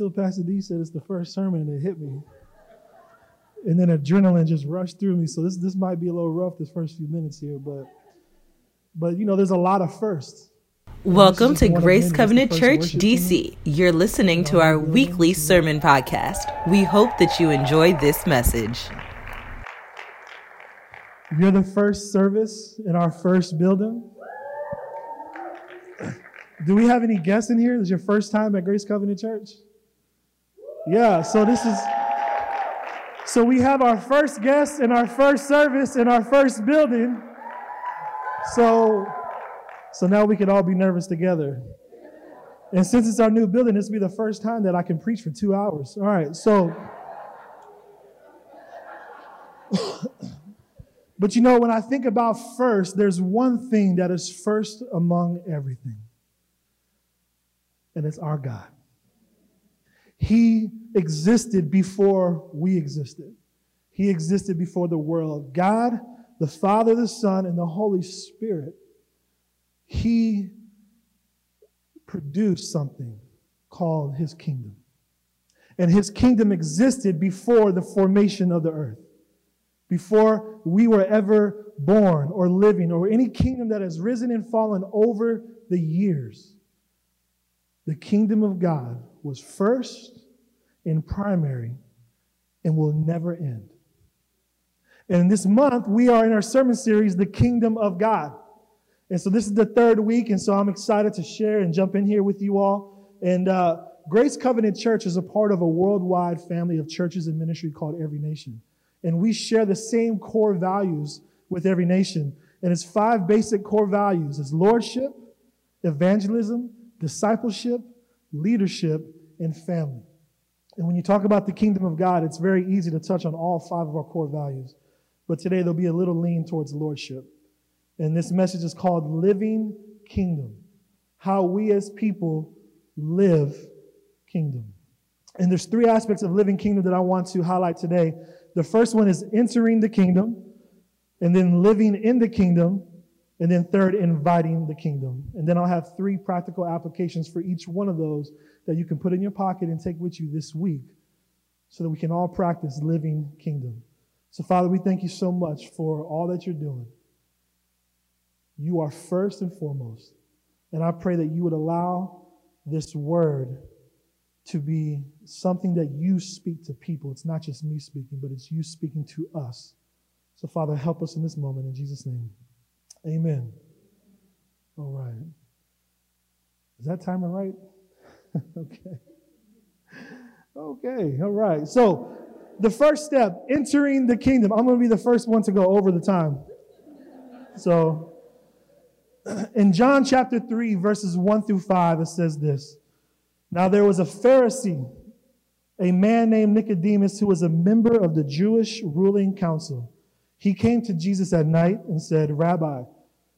until Pastor D said it's the first sermon and it hit me. And then adrenaline just rushed through me. So this this might be a little rough this first few minutes here, but but you know, there's a lot of firsts. Welcome to Grace Covenant Church DC. You're listening to our weekly sermon podcast. We hope that you enjoy this message. You're the first service in our first building. Do we have any guests in here? This is your first time at Grace Covenant Church? Yeah, so this is so we have our first guest in our first service in our first building. So so now we can all be nervous together. And since it's our new building, this will be the first time that I can preach for two hours. All right, so But you know, when I think about first, there's one thing that is first among everything and it's our God. He existed before we existed. He existed before the world. God, the Father, the Son, and the Holy Spirit, He produced something called His kingdom. And His kingdom existed before the formation of the earth, before we were ever born or living, or any kingdom that has risen and fallen over the years. The kingdom of God was first and primary and will never end. And this month, we are in our sermon series, The Kingdom of God. And so this is the third week, and so I'm excited to share and jump in here with you all. And uh, Grace Covenant Church is a part of a worldwide family of churches and ministry called Every Nation. And we share the same core values with every nation. And it's five basic core values. It's lordship, evangelism, discipleship, leadership, and family. And when you talk about the kingdom of God, it's very easy to touch on all five of our core values. But today there'll be a little lean towards lordship. And this message is called Living Kingdom How we as people live kingdom. And there's three aspects of living kingdom that I want to highlight today. The first one is entering the kingdom, and then living in the kingdom, and then third, inviting the kingdom. And then I'll have three practical applications for each one of those that you can put in your pocket and take with you this week so that we can all practice living kingdom. So, Father, we thank you so much for all that you're doing. You are first and foremost. And I pray that you would allow this word to be something that you speak to people. It's not just me speaking, but it's you speaking to us. So, Father, help us in this moment in Jesus' name. Amen. All right. Is that timer right? okay. Okay, all right. So, the first step, entering the kingdom. I'm going to be the first one to go over the time. So, in John chapter 3, verses 1 through 5, it says this Now there was a Pharisee, a man named Nicodemus, who was a member of the Jewish ruling council. He came to Jesus at night and said, Rabbi,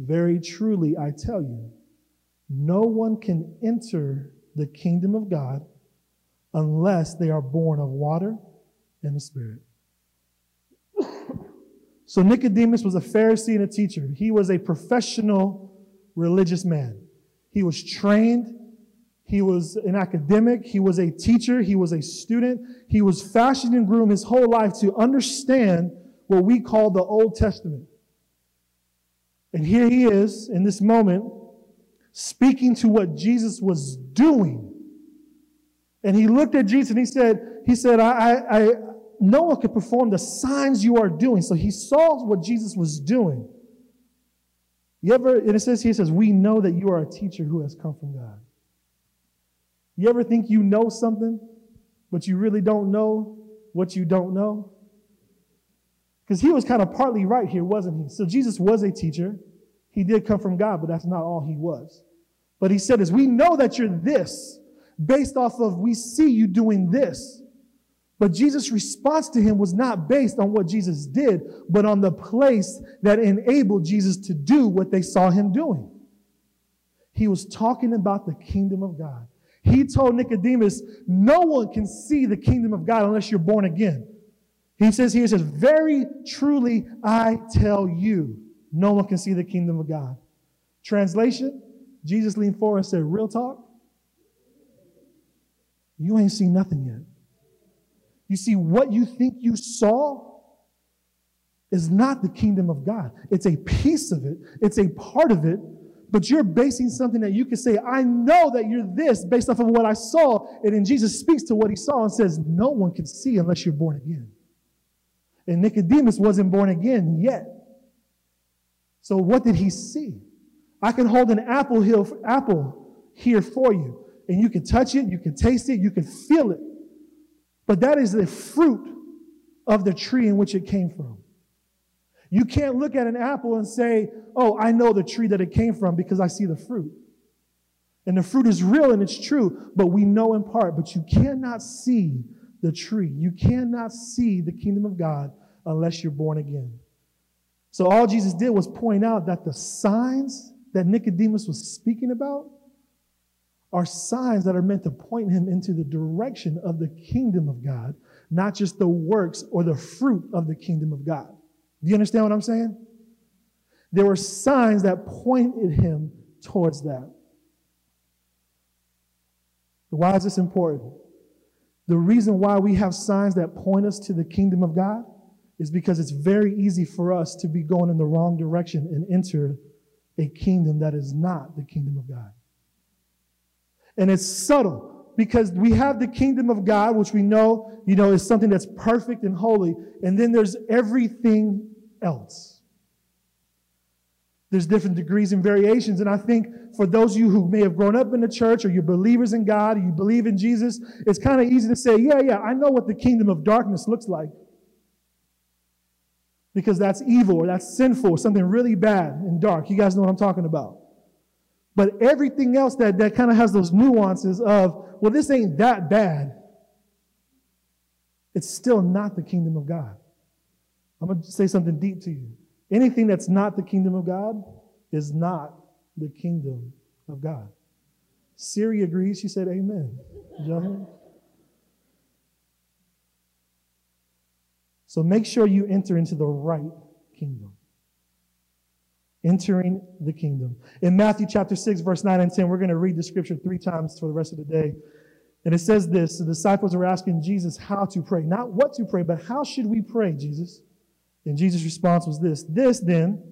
Very truly, I tell you, no one can enter the kingdom of God unless they are born of water and the Spirit. so Nicodemus was a Pharisee and a teacher. He was a professional religious man. He was trained he was an academic. He was a teacher. He was a student. He was fashioned and groomed his whole life to understand what we call the Old Testament. And here he is in this moment speaking to what Jesus was doing. And he looked at Jesus and he said, he said, I, I, I no one could perform the signs you are doing. So he saw what Jesus was doing. You ever, and it says, here, he says, we know that you are a teacher who has come from God. You ever think you know something, but you really don't know what you don't know? Because he was kind of partly right here, wasn't he? So Jesus was a teacher. He did come from God, but that's not all he was. But he said, as we know that you're this, based off of we see you doing this. But Jesus' response to him was not based on what Jesus did, but on the place that enabled Jesus to do what they saw him doing. He was talking about the kingdom of God. He told Nicodemus, no one can see the kingdom of God unless you're born again. He says here, he says, very truly I tell you, no one can see the kingdom of God. Translation, Jesus leaned forward and said, real talk, you ain't seen nothing yet. You see, what you think you saw is not the kingdom of God. It's a piece of it, it's a part of it, but you're basing something that you can say, I know that you're this based off of what I saw. And then Jesus speaks to what he saw and says, No one can see unless you're born again. And Nicodemus wasn't born again yet. So what did he see? I can hold an apple here, apple here for you, and you can touch it, you can taste it, you can feel it. But that is the fruit of the tree in which it came from. You can't look at an apple and say, Oh, I know the tree that it came from because I see the fruit. And the fruit is real and it's true, but we know in part. But you cannot see the tree. You cannot see the kingdom of God unless you're born again. So all Jesus did was point out that the signs that Nicodemus was speaking about are signs that are meant to point him into the direction of the kingdom of God, not just the works or the fruit of the kingdom of God. Do you understand what I'm saying? There were signs that pointed him towards that. Why is this important? The reason why we have signs that point us to the kingdom of God is because it's very easy for us to be going in the wrong direction and enter a kingdom that is not the kingdom of God. And it's subtle because we have the kingdom of God, which we know, you know, is something that's perfect and holy. And then there's everything else. There's different degrees and variations. And I think for those of you who may have grown up in the church or you're believers in God or you believe in Jesus, it's kind of easy to say, yeah, yeah, I know what the kingdom of darkness looks like. Because that's evil or that's sinful or something really bad and dark. You guys know what I'm talking about. But everything else that, that kind of has those nuances of, well, this ain't that bad, it's still not the kingdom of God. I'm going to say something deep to you. Anything that's not the kingdom of God is not the kingdom of God. Siri agrees. She said, Amen. Gentlemen. So make sure you enter into the right kingdom. Entering the kingdom. In Matthew chapter 6, verse 9 and 10, we're going to read the scripture three times for the rest of the day. And it says this the disciples are asking Jesus how to pray. Not what to pray, but how should we pray, Jesus? And Jesus' response was this This then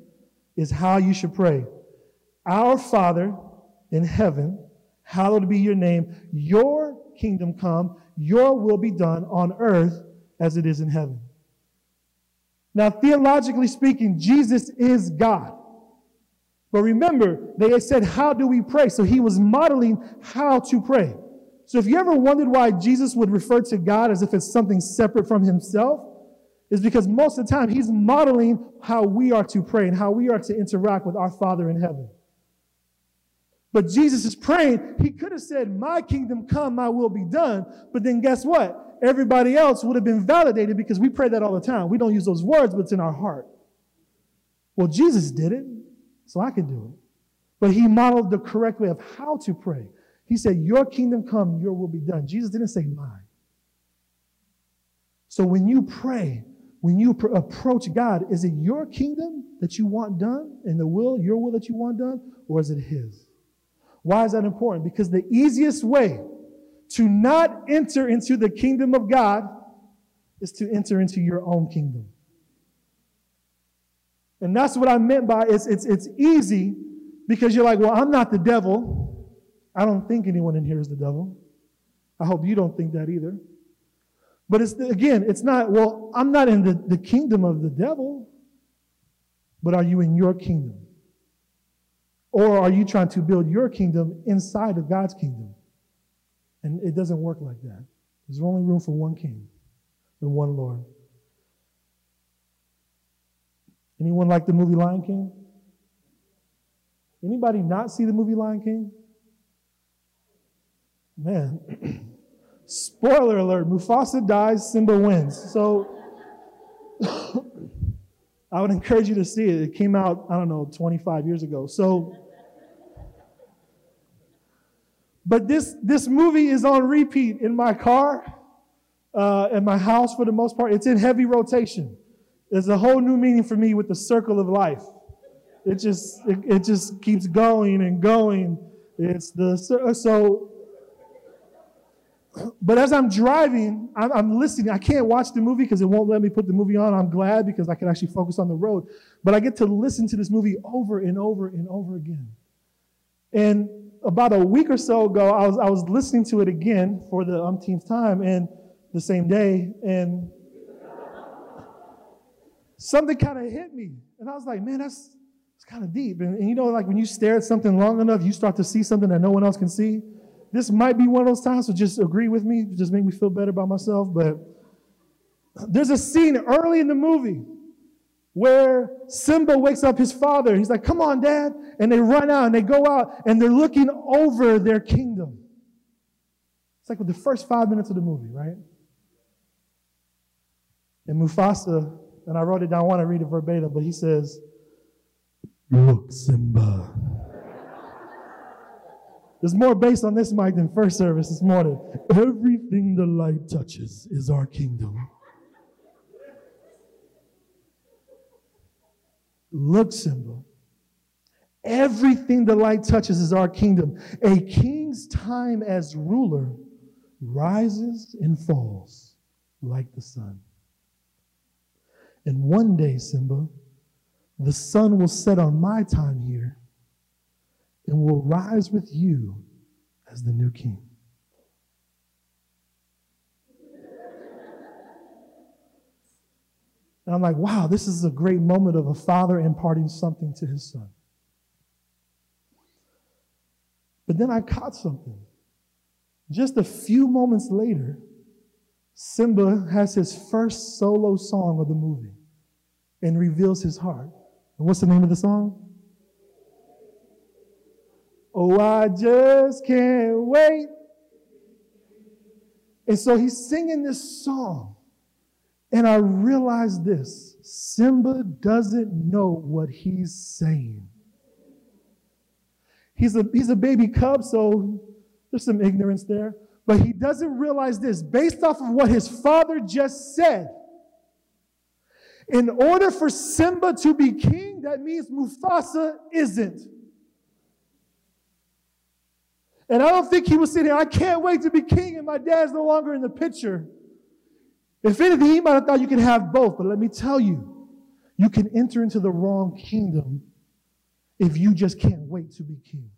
is how you should pray Our Father in heaven, hallowed be your name. Your kingdom come, your will be done on earth as it is in heaven. Now, theologically speaking, Jesus is God. But remember, they said, How do we pray? So he was modeling how to pray. So if you ever wondered why Jesus would refer to God as if it's something separate from himself, is because most of the time he's modeling how we are to pray and how we are to interact with our Father in heaven. But Jesus is praying. He could have said, My kingdom come, my will be done. But then guess what? Everybody else would have been validated because we pray that all the time. We don't use those words, but it's in our heart. Well, Jesus did it, so I can do it. But he modeled the correct way of how to pray. He said, Your kingdom come, your will be done. Jesus didn't say mine. So when you pray, when you pr- approach God, is it your kingdom that you want done and the will, your will that you want done, or is it His? Why is that important? Because the easiest way to not enter into the kingdom of God is to enter into your own kingdom. And that's what I meant by it's, it's, it's easy because you're like, well, I'm not the devil. I don't think anyone in here is the devil. I hope you don't think that either. But it's again, it's not, well, I'm not in the, the kingdom of the devil, but are you in your kingdom? Or are you trying to build your kingdom inside of God's kingdom? And it doesn't work like that. There's only room for one king and one Lord. Anyone like the movie Lion King? Anybody not see the movie Lion King? Man, spoiler alert Mufasa dies, Simba wins. So I would encourage you to see it. It came out, I don't know, 25 years ago. So, but this, this movie is on repeat in my car, uh, in my house for the most part. It's in heavy rotation. There's a whole new meaning for me with the circle of life. It just, it, it just keeps going and going. It's the, so but as I'm driving, I'm, I'm, listening. I can't watch the movie because it won't let me put the movie on. I'm glad because I can actually focus on the road. But I get to listen to this movie over and over and over again. And about a week or so ago, I was, I was listening to it again for the umpteenth time and the same day. And something kind of hit me. And I was like, man, that's, that's kind of deep. And, and you know, like when you stare at something long enough, you start to see something that no one else can see this might be one of those times, so just agree with me, just make me feel better about myself. But there's a scene early in the movie where Simba wakes up his father. He's like, Come on, dad. And they run out and they go out and they're looking over their kingdom. It's like with the first five minutes of the movie, right? And Mufasa, and I wrote it down, I want to read it verbatim, but he says, Look, Simba. There's more based on this mic than first service this morning. Everything the light touches is our kingdom. Look, Simba. Everything the light touches is our kingdom. A king's time as ruler rises and falls like the sun. And one day, Simba, the sun will set on my time here and will rise with you as the new king. And I'm like, wow, this is a great moment of a father imparting something to his son. But then I caught something. Just a few moments later, Simba has his first solo song of the movie and reveals his heart. And what's the name of the song? Oh, I just can't wait. And so he's singing this song. And I realized this Simba doesn't know what he's saying. He's a, he's a baby cub, so there's some ignorance there. But he doesn't realize this based off of what his father just said. In order for Simba to be king, that means Mufasa isn't. And I don't think he was sitting here, I can't wait to be king, and my dad's no longer in the picture. If anything, he might have thought you could have both, but let me tell you, you can enter into the wrong kingdom if you just can't wait to be king.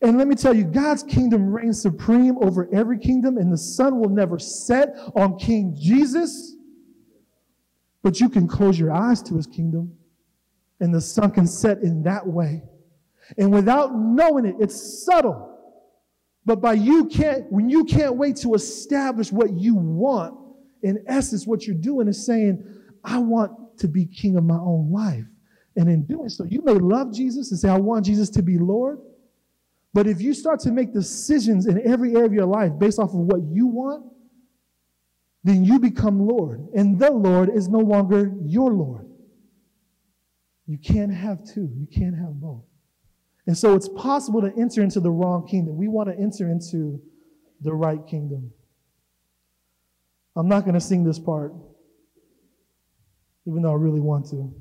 And let me tell you, God's kingdom reigns supreme over every kingdom, and the sun will never set on King Jesus. But you can close your eyes to his kingdom, and the sun can set in that way. And without knowing it, it's subtle. But by you can't, when you can't wait to establish what you want, in essence, what you're doing is saying, I want to be king of my own life. And in doing so, you may love Jesus and say, I want Jesus to be Lord. But if you start to make decisions in every area of your life based off of what you want, then you become Lord. And the Lord is no longer your Lord. You can't have two, you can't have both. And so it's possible to enter into the wrong kingdom. We want to enter into the right kingdom. I'm not going to sing this part, even though I really want to.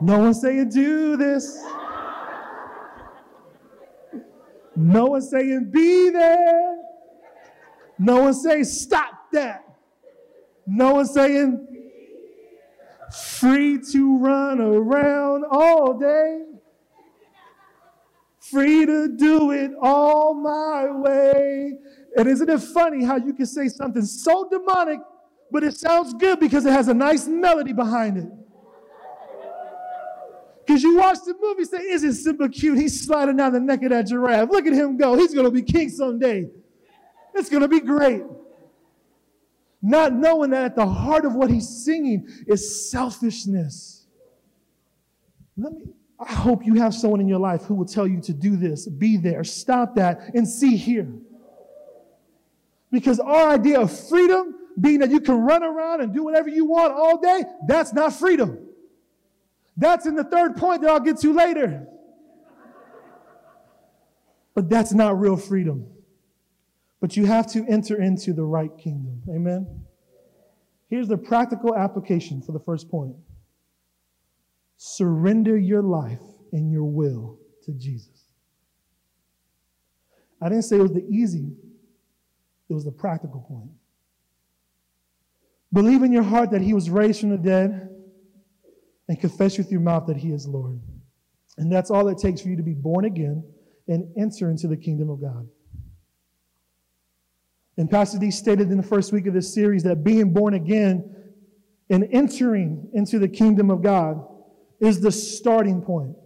No one saying do this. No one saying be there. No one saying stop that. No one saying free to run around all day, free to do it all my way. And isn't it funny how you can say something so demonic, but it sounds good because it has a nice melody behind it? Because you watch the movie, say, Isn't Simba cute? He's sliding down the neck of that giraffe. Look at him go. He's going to be king someday. It's going to be great not knowing that at the heart of what he's singing is selfishness. Let me, I hope you have someone in your life who will tell you to do this, be there, stop that, and see here. Because our idea of freedom, being that you can run around and do whatever you want all day, that's not freedom. That's in the third point that I'll get to later. But that's not real freedom. But you have to enter into the right kingdom. Amen? Here's the practical application for the first point surrender your life and your will to Jesus. I didn't say it was the easy, it was the practical point. Believe in your heart that he was raised from the dead and confess with your mouth that he is Lord. And that's all it takes for you to be born again and enter into the kingdom of God. And Pastor D stated in the first week of this series that being born again and entering into the kingdom of God is the starting point,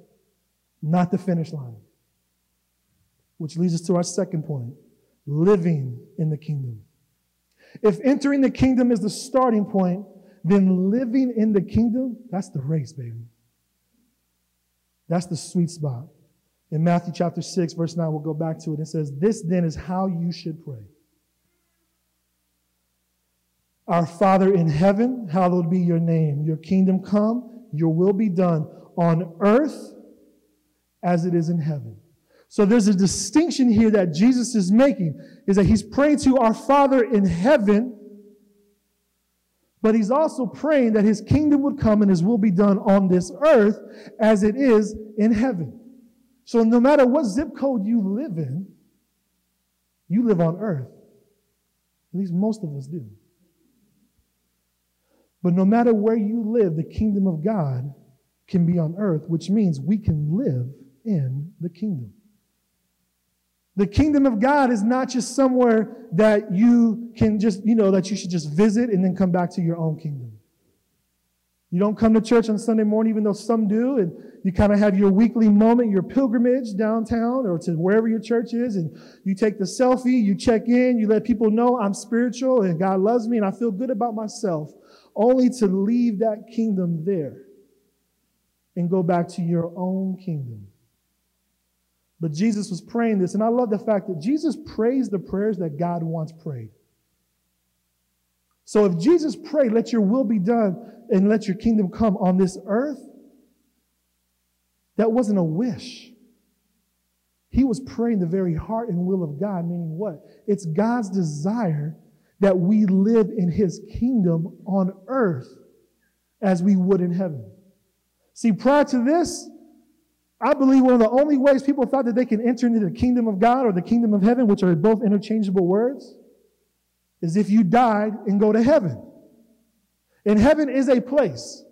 not the finish line. Which leads us to our second point living in the kingdom. If entering the kingdom is the starting point, then living in the kingdom, that's the race, baby. That's the sweet spot. In Matthew chapter 6, verse 9, we'll go back to it. It says, This then is how you should pray. Our Father in heaven, hallowed be your name. Your kingdom come, your will be done on earth as it is in heaven. So there's a distinction here that Jesus is making is that he's praying to our Father in heaven, but he's also praying that his kingdom would come and his will be done on this earth as it is in heaven. So no matter what zip code you live in, you live on earth. At least most of us do. But no matter where you live, the kingdom of God can be on earth, which means we can live in the kingdom. The kingdom of God is not just somewhere that you can just, you know, that you should just visit and then come back to your own kingdom. You don't come to church on Sunday morning, even though some do, and you kind of have your weekly moment, your pilgrimage downtown or to wherever your church is, and you take the selfie, you check in, you let people know I'm spiritual and God loves me and I feel good about myself, only to leave that kingdom there and go back to your own kingdom. But Jesus was praying this, and I love the fact that Jesus prays the prayers that God wants prayed. So if Jesus prayed, let your will be done and let your kingdom come on this earth, that wasn't a wish. He was praying the very heart and will of God, meaning what? It's God's desire that we live in his kingdom on earth as we would in heaven. See, prior to this, I believe one of the only ways people thought that they can enter into the kingdom of God or the kingdom of heaven, which are both interchangeable words, is if you died and go to heaven. And heaven is a place,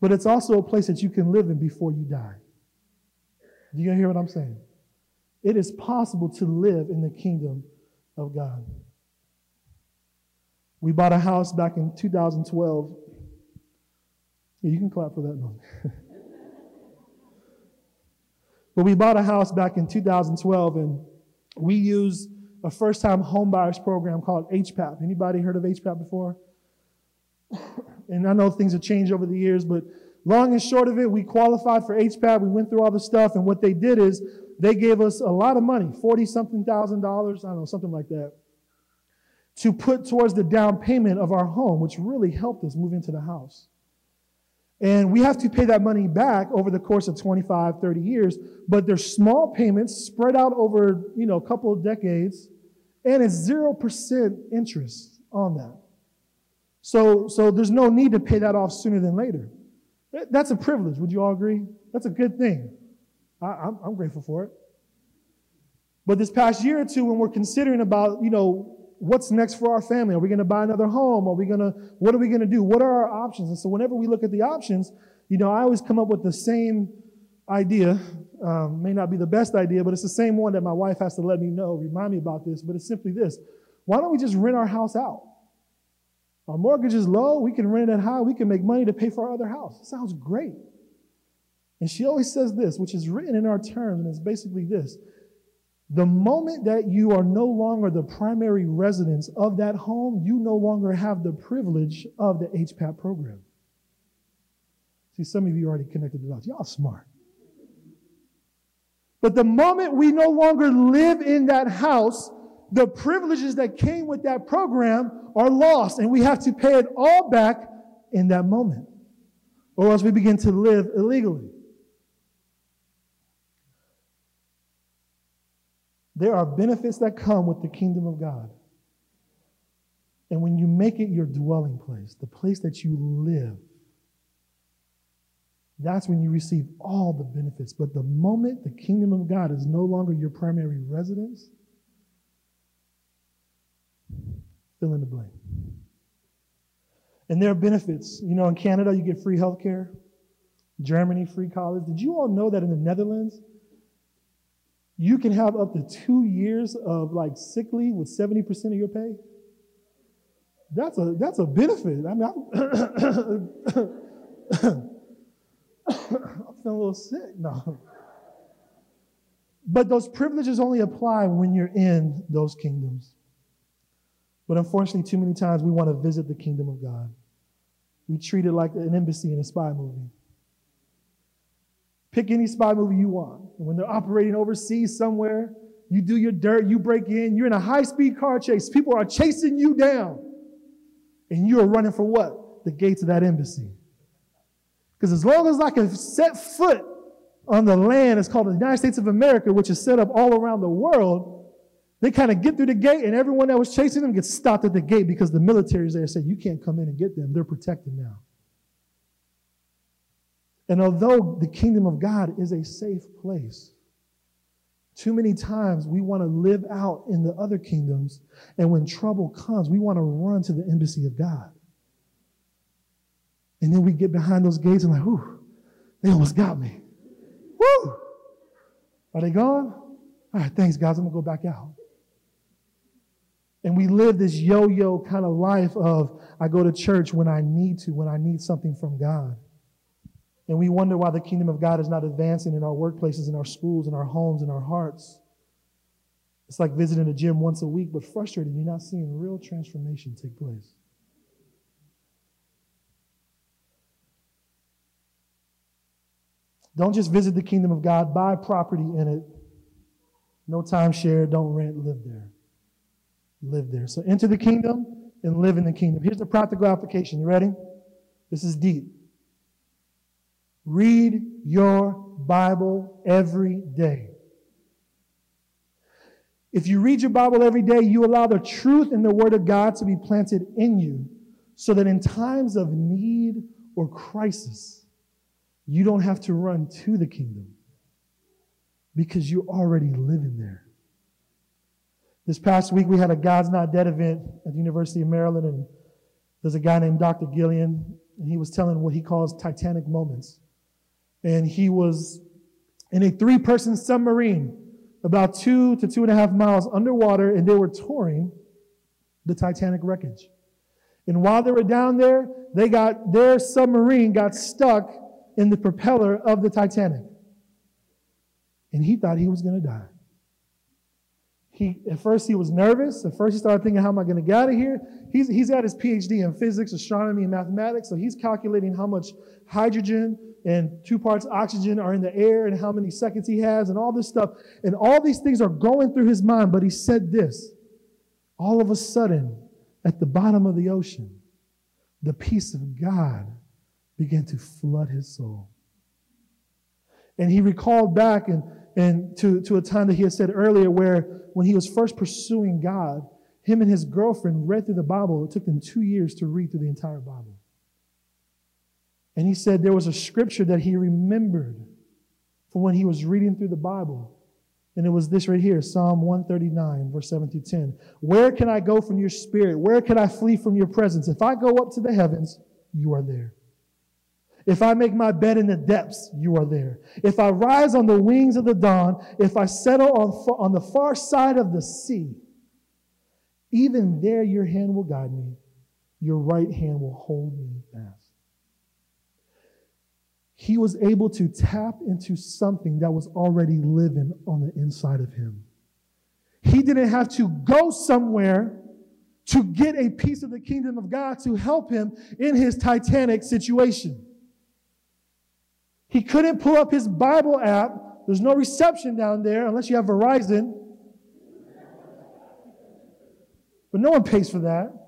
but it's also a place that you can live in before you die. Do you hear what I'm saying? It is possible to live in the kingdom of God. We bought a house back in 2012. Yeah, you can clap for that one. but we bought a house back in 2012 and we used a first time homebuyers program called HPAP. Anybody heard of HPAP before? and I know things have changed over the years, but long and short of it, we qualified for HPAP. We went through all the stuff, and what they did is they gave us a lot of money 40 something thousand dollars, I don't know, something like that, to put towards the down payment of our home, which really helped us move into the house. And we have to pay that money back over the course of 25, 30 years, but they're small payments spread out over, you know, a couple of decades, and it's 0% interest on that. So, so there's no need to pay that off sooner than later. That's a privilege. Would you all agree? That's a good thing. I, am I'm grateful for it. But this past year or two, when we're considering about, you know, what's next for our family? Are we going to buy another home? Are we going to, what are we going to do? What are our options? And so whenever we look at the options, you know, I always come up with the same idea. Um, may not be the best idea, but it's the same one that my wife has to let me know, remind me about this. But it's simply this why don't we just rent our house out? Our mortgage is low. We can rent it high. We can make money to pay for our other house. It sounds great. And she always says this, which is written in our terms, and it's basically this the moment that you are no longer the primary residence of that home, you no longer have the privilege of the HPAP program. See, some of you already connected the dots. Y'all smart. But the moment we no longer live in that house, the privileges that came with that program are lost, and we have to pay it all back in that moment, or else we begin to live illegally. There are benefits that come with the kingdom of God. And when you make it your dwelling place, the place that you live, that's when you receive all the benefits. But the moment the kingdom of God is no longer your primary residence, fill in the blank. And there are benefits. You know, in Canada, you get free health care. Germany, free college. Did you all know that in the Netherlands, you can have up to two years of like sick leave with 70% of your pay? That's a, that's a benefit. I mean, I'm, I'm feeling a little sick. No. But those privileges only apply when you're in those kingdoms. But unfortunately, too many times we want to visit the kingdom of God. We treat it like an embassy in a spy movie. Pick any spy movie you want. And when they're operating overseas somewhere, you do your dirt, you break in, you're in a high speed car chase. People are chasing you down. And you are running for what? The gates of that embassy. Because as long as I can set foot on the land, it's called the United States of America, which is set up all around the world, they kind of get through the gate, and everyone that was chasing them gets stopped at the gate because the military is there said, You can't come in and get them. They're protected now. And although the kingdom of God is a safe place, too many times we want to live out in the other kingdoms, and when trouble comes, we want to run to the embassy of God. And then we get behind those gates and like, whew, they almost got me. Woo! Are they gone? All right, thanks, guys. I'm to go back out. And we live this yo yo kind of life of I go to church when I need to, when I need something from God. And we wonder why the kingdom of God is not advancing in our workplaces, in our schools, in our homes, in our hearts. It's like visiting a gym once a week, but frustrated you're not seeing real transformation take place. Don't just visit the kingdom of God, buy property in it. No timeshare, don't rent, live there. Live there. So enter the kingdom and live in the kingdom. Here's the practical application. You ready? This is deep. Read your Bible every day. If you read your Bible every day, you allow the truth and the Word of God to be planted in you so that in times of need or crisis, you don't have to run to the kingdom because you're already living there. This past week, we had a God's Not Dead event at the University of Maryland, and there's a guy named Dr. Guillen, and he was telling what he calls Titanic moments. And he was in a three person submarine about two to two and a half miles underwater, and they were touring the Titanic wreckage. And while they were down there, they got their submarine got stuck in the propeller of the Titanic. And he thought he was going to die. He, at first, he was nervous. At first, he started thinking, How am I going to get out of here? He's, he's got his PhD in physics, astronomy, and mathematics. So he's calculating how much hydrogen and two parts oxygen are in the air and how many seconds he has and all this stuff. And all these things are going through his mind. But he said this all of a sudden, at the bottom of the ocean, the peace of God began to flood his soul. And he recalled back and, and to, to a time that he had said earlier where when he was first pursuing God, him and his girlfriend read through the Bible. It took them two years to read through the entire Bible. And he said there was a scripture that he remembered for when he was reading through the Bible. And it was this right here Psalm 139, verse 7 through 10. Where can I go from your spirit? Where can I flee from your presence? If I go up to the heavens, you are there. If I make my bed in the depths, you are there. If I rise on the wings of the dawn, if I settle on, on the far side of the sea, even there your hand will guide me, your right hand will hold me fast. He was able to tap into something that was already living on the inside of him. He didn't have to go somewhere to get a piece of the kingdom of God to help him in his Titanic situation. He couldn't pull up his Bible app. There's no reception down there unless you have Verizon. But no one pays for that.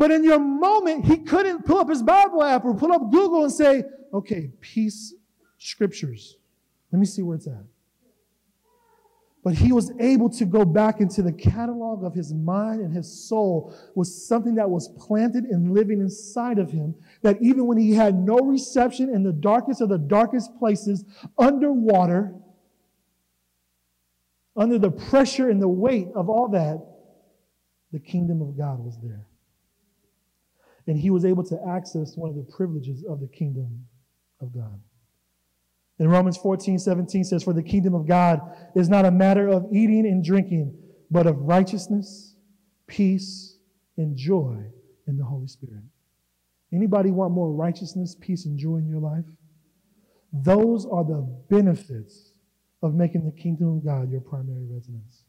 But in your moment, he couldn't pull up his Bible app or pull up Google and say, okay, peace scriptures. Let me see where it's at. But he was able to go back into the catalog of his mind and his soul was something that was planted and living inside of him. That even when he had no reception in the darkest of the darkest places, underwater, under the pressure and the weight of all that, the kingdom of God was there. And he was able to access one of the privileges of the kingdom of God. And Romans 14, 17 says, For the kingdom of God is not a matter of eating and drinking, but of righteousness, peace, and joy in the Holy Spirit. Anybody want more righteousness, peace, and joy in your life? Those are the benefits of making the kingdom of God your primary residence.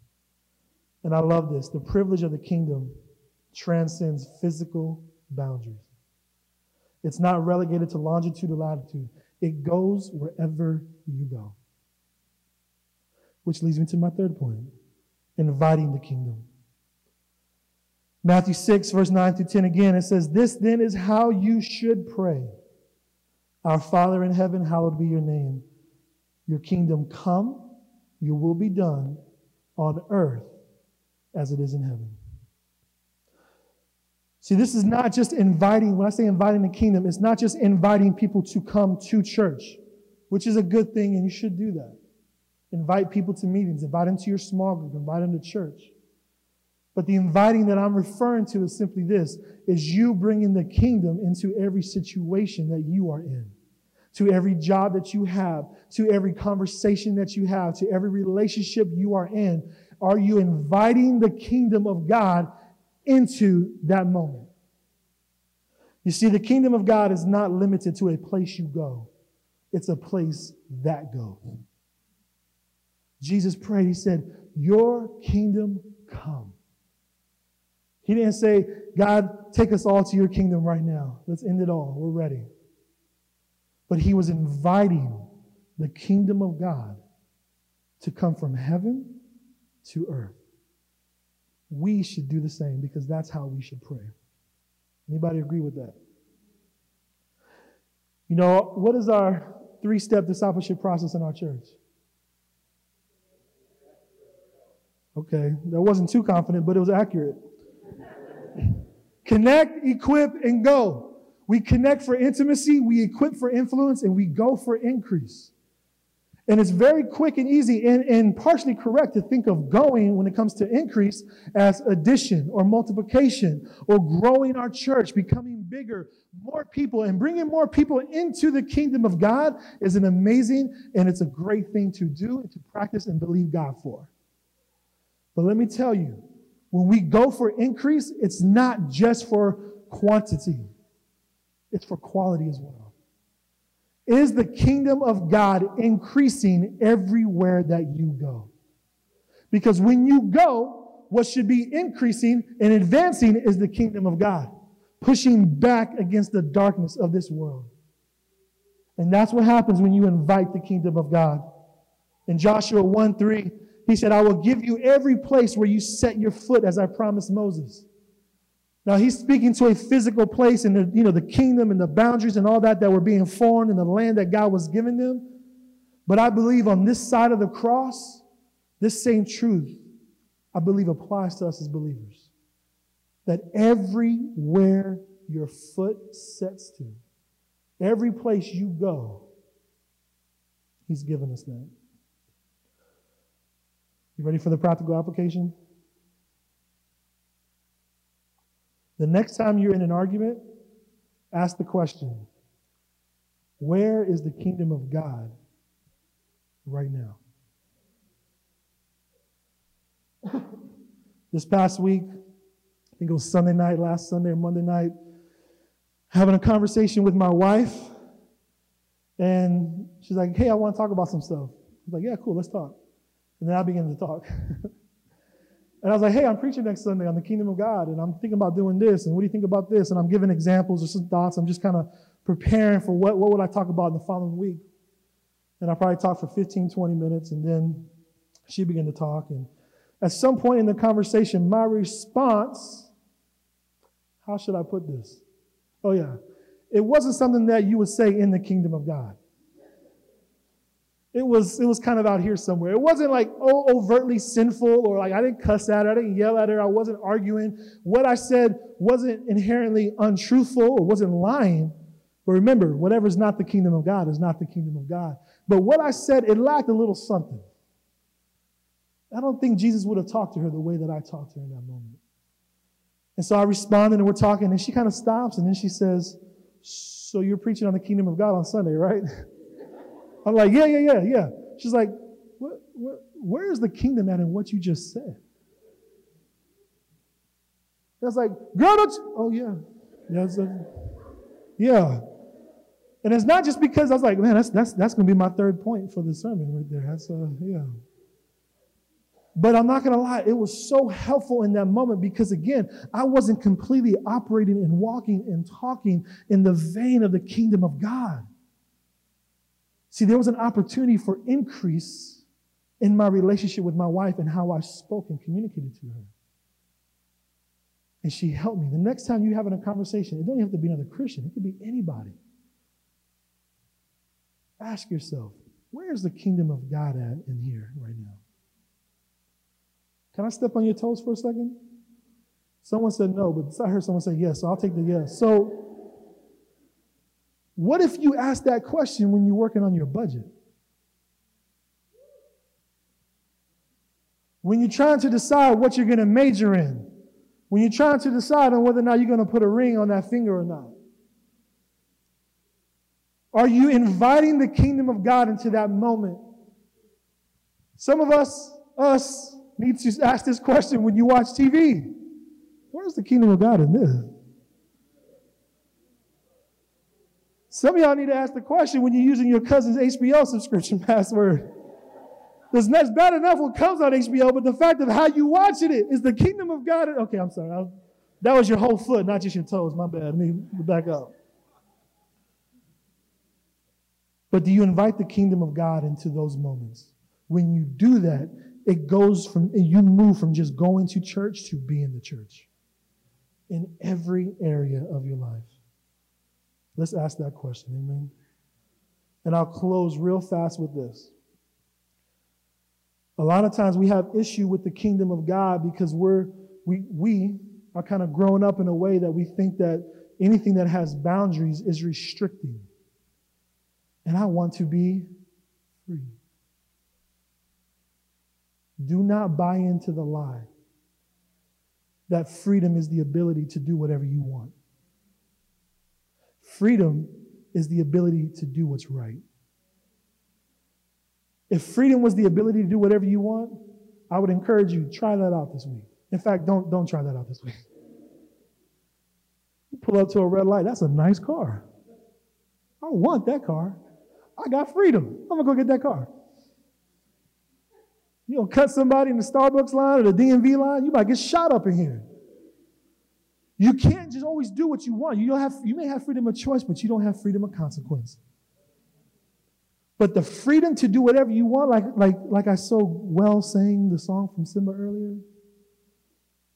And I love this. The privilege of the kingdom transcends physical boundaries. It's not relegated to longitude or latitude. It goes wherever you go. Which leads me to my third point inviting the kingdom. Matthew 6, verse 9 through 10 again, it says, This then is how you should pray. Our Father in heaven, hallowed be your name. Your kingdom come, your will be done on earth as it is in heaven. See, this is not just inviting, when I say inviting the kingdom, it's not just inviting people to come to church, which is a good thing and you should do that. Invite people to meetings, invite them to your small group, invite them to church. But the inviting that I'm referring to is simply this, is you bringing the kingdom into every situation that you are in, to every job that you have, to every conversation that you have, to every relationship you are in. Are you inviting the kingdom of God into that moment. You see, the kingdom of God is not limited to a place you go, it's a place that goes. Jesus prayed, He said, Your kingdom come. He didn't say, God, take us all to your kingdom right now. Let's end it all. We're ready. But He was inviting the kingdom of God to come from heaven to earth we should do the same because that's how we should pray. Anybody agree with that? You know, what is our three step discipleship process in our church? Okay, that wasn't too confident, but it was accurate. connect, equip, and go. We connect for intimacy, we equip for influence, and we go for increase. And it's very quick and easy and, and partially correct to think of going when it comes to increase as addition or multiplication or growing our church, becoming bigger, more people, and bringing more people into the kingdom of God is an amazing and it's a great thing to do and to practice and believe God for. But let me tell you, when we go for increase, it's not just for quantity, it's for quality as well. Is the kingdom of God increasing everywhere that you go? Because when you go, what should be increasing and advancing is the kingdom of God, pushing back against the darkness of this world. And that's what happens when you invite the kingdom of God. In Joshua 1 3, he said, I will give you every place where you set your foot as I promised Moses. Now he's speaking to a physical place and the, you know, the kingdom and the boundaries and all that that were being formed in the land that God was giving them. But I believe on this side of the cross, this same truth, I believe applies to us as believers. That everywhere your foot sets to, every place you go, he's given us that. You ready for the practical application? The next time you're in an argument, ask the question Where is the kingdom of God right now? this past week, I think it was Sunday night, last Sunday or Monday night, having a conversation with my wife. And she's like, hey, I want to talk about some stuff. I was like, yeah, cool, let's talk. And then I began to talk. And I was like, hey, I'm preaching next Sunday on the kingdom of God, and I'm thinking about doing this, and what do you think about this? And I'm giving examples or some thoughts. I'm just kind of preparing for what, what would I talk about in the following week. And I probably talked for 15, 20 minutes, and then she began to talk. And at some point in the conversation, my response, how should I put this? Oh, yeah. It wasn't something that you would say in the kingdom of God. It was, it was kind of out here somewhere. It wasn't like oh, overtly sinful or like I didn't cuss at her, I didn't yell at her, I wasn't arguing. What I said wasn't inherently untruthful or wasn't lying. But remember, whatever's not the kingdom of God is not the kingdom of God. But what I said, it lacked a little something. I don't think Jesus would have talked to her the way that I talked to her in that moment. And so I responded and we're talking, and she kind of stops and then she says, So you're preaching on the kingdom of God on Sunday, right? I'm like, Yeah, yeah, yeah, yeah. She's like, what, what, Where is the kingdom at in what you just said? That's like, girl, don't you? Oh, yeah. Yeah. A, yeah. And it's not just because I was like, man, that's, that's, that's going to be my third point for the sermon right there. That's, yeah. But I'm not going to lie, it was so helpful in that moment because, again, I wasn't completely operating and walking and talking in the vein of the kingdom of God. See, there was an opportunity for increase in my relationship with my wife and how I spoke and communicated to her. And she helped me. The next time you're having a conversation, it don't have to be another Christian, it could be anybody. Ask yourself, where's the kingdom of God at in here right now? Can I step on your toes for a second? Someone said no, but I heard someone say yes, so I'll take the yes. So, what if you ask that question when you're working on your budget? When you're trying to decide what you're going to major in? When you're trying to decide on whether or not you're going to put a ring on that finger or not? Are you inviting the kingdom of God into that moment? Some of us, us, need to ask this question when you watch TV. Where's the kingdom of God in this? Some of y'all need to ask the question when you're using your cousin's HBO subscription password. Because that's bad enough what comes on HBO, but the fact of how you watching it is the kingdom of God. Okay, I'm sorry. I, that was your whole foot, not just your toes. My bad. Let me back up. But do you invite the kingdom of God into those moments? When you do that, it goes from, you move from just going to church to being the church in every area of your life. Let's ask that question, amen? And I'll close real fast with this. A lot of times we have issue with the kingdom of God because we're, we, we are kind of growing up in a way that we think that anything that has boundaries is restricting and I want to be free. Do not buy into the lie that freedom is the ability to do whatever you want. Freedom is the ability to do what's right. If freedom was the ability to do whatever you want, I would encourage you to try that out this week. In fact, don't don't try that out this week. You pull up to a red light. That's a nice car. I want that car. I got freedom. I'm gonna go get that car. You gonna cut somebody in the Starbucks line or the DMV line, you might get shot up in here. You can't just always do what you want. You don't have you may have freedom of choice, but you don't have freedom of consequence. But the freedom to do whatever you want, like, like, like I so well sang the song from Simba earlier,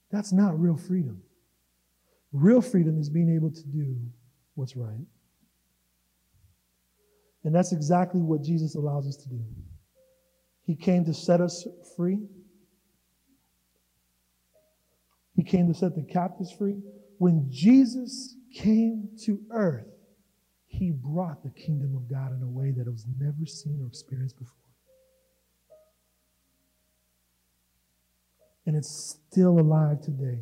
that's not real freedom. Real freedom is being able to do what's right. And that's exactly what Jesus allows us to do. He came to set us free. He came to set the captives free. When Jesus came to earth, he brought the kingdom of God in a way that was never seen or experienced before. And it's still alive today.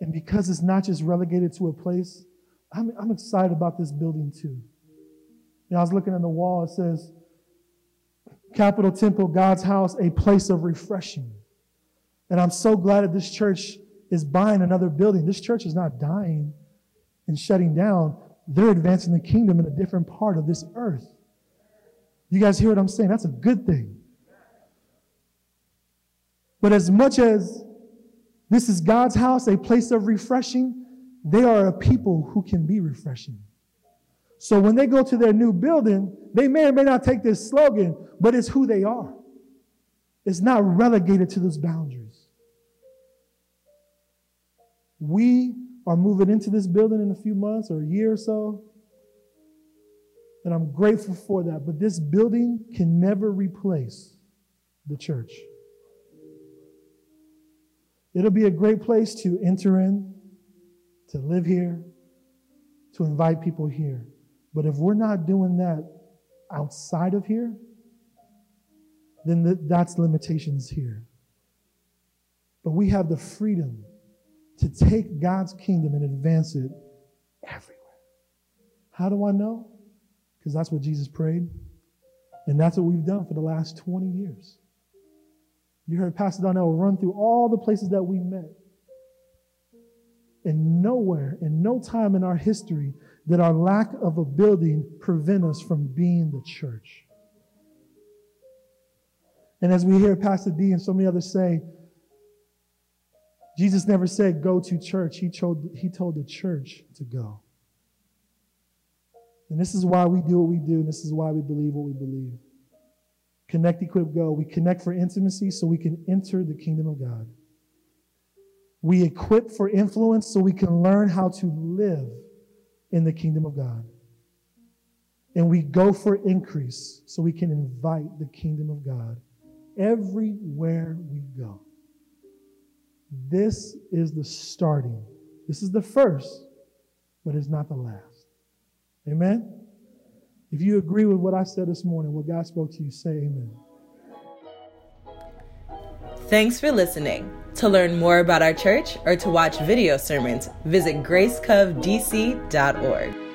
And because it's not just relegated to a place, I'm, I'm excited about this building too. You know, I was looking at the wall, it says, Capitol Temple, God's house, a place of refreshing. And I'm so glad that this church is buying another building. This church is not dying and shutting down. They're advancing the kingdom in a different part of this earth. You guys hear what I'm saying? That's a good thing. But as much as this is God's house, a place of refreshing, they are a people who can be refreshing. So when they go to their new building, they may or may not take this slogan, but it's who they are. It's not relegated to those boundaries. We are moving into this building in a few months or a year or so. And I'm grateful for that. But this building can never replace the church. It'll be a great place to enter in, to live here, to invite people here. But if we're not doing that outside of here, then that's limitations here. But we have the freedom to take God's kingdom and advance it everywhere. How do I know? Because that's what Jesus prayed. And that's what we've done for the last 20 years. You heard Pastor Donnell run through all the places that we met. And nowhere, in no time in our history, did our lack of a building prevent us from being the church. And as we hear Pastor D and so many others say, Jesus never said, go to church. He told, he told the church to go. And this is why we do what we do, and this is why we believe what we believe. Connect, equip, go. We connect for intimacy so we can enter the kingdom of God. We equip for influence so we can learn how to live in the kingdom of God. And we go for increase so we can invite the kingdom of God everywhere we go. This is the starting. This is the first, but it's not the last. Amen? If you agree with what I said this morning, what God spoke to you, say amen. Thanks for listening. To learn more about our church or to watch video sermons, visit gracecovdc.org.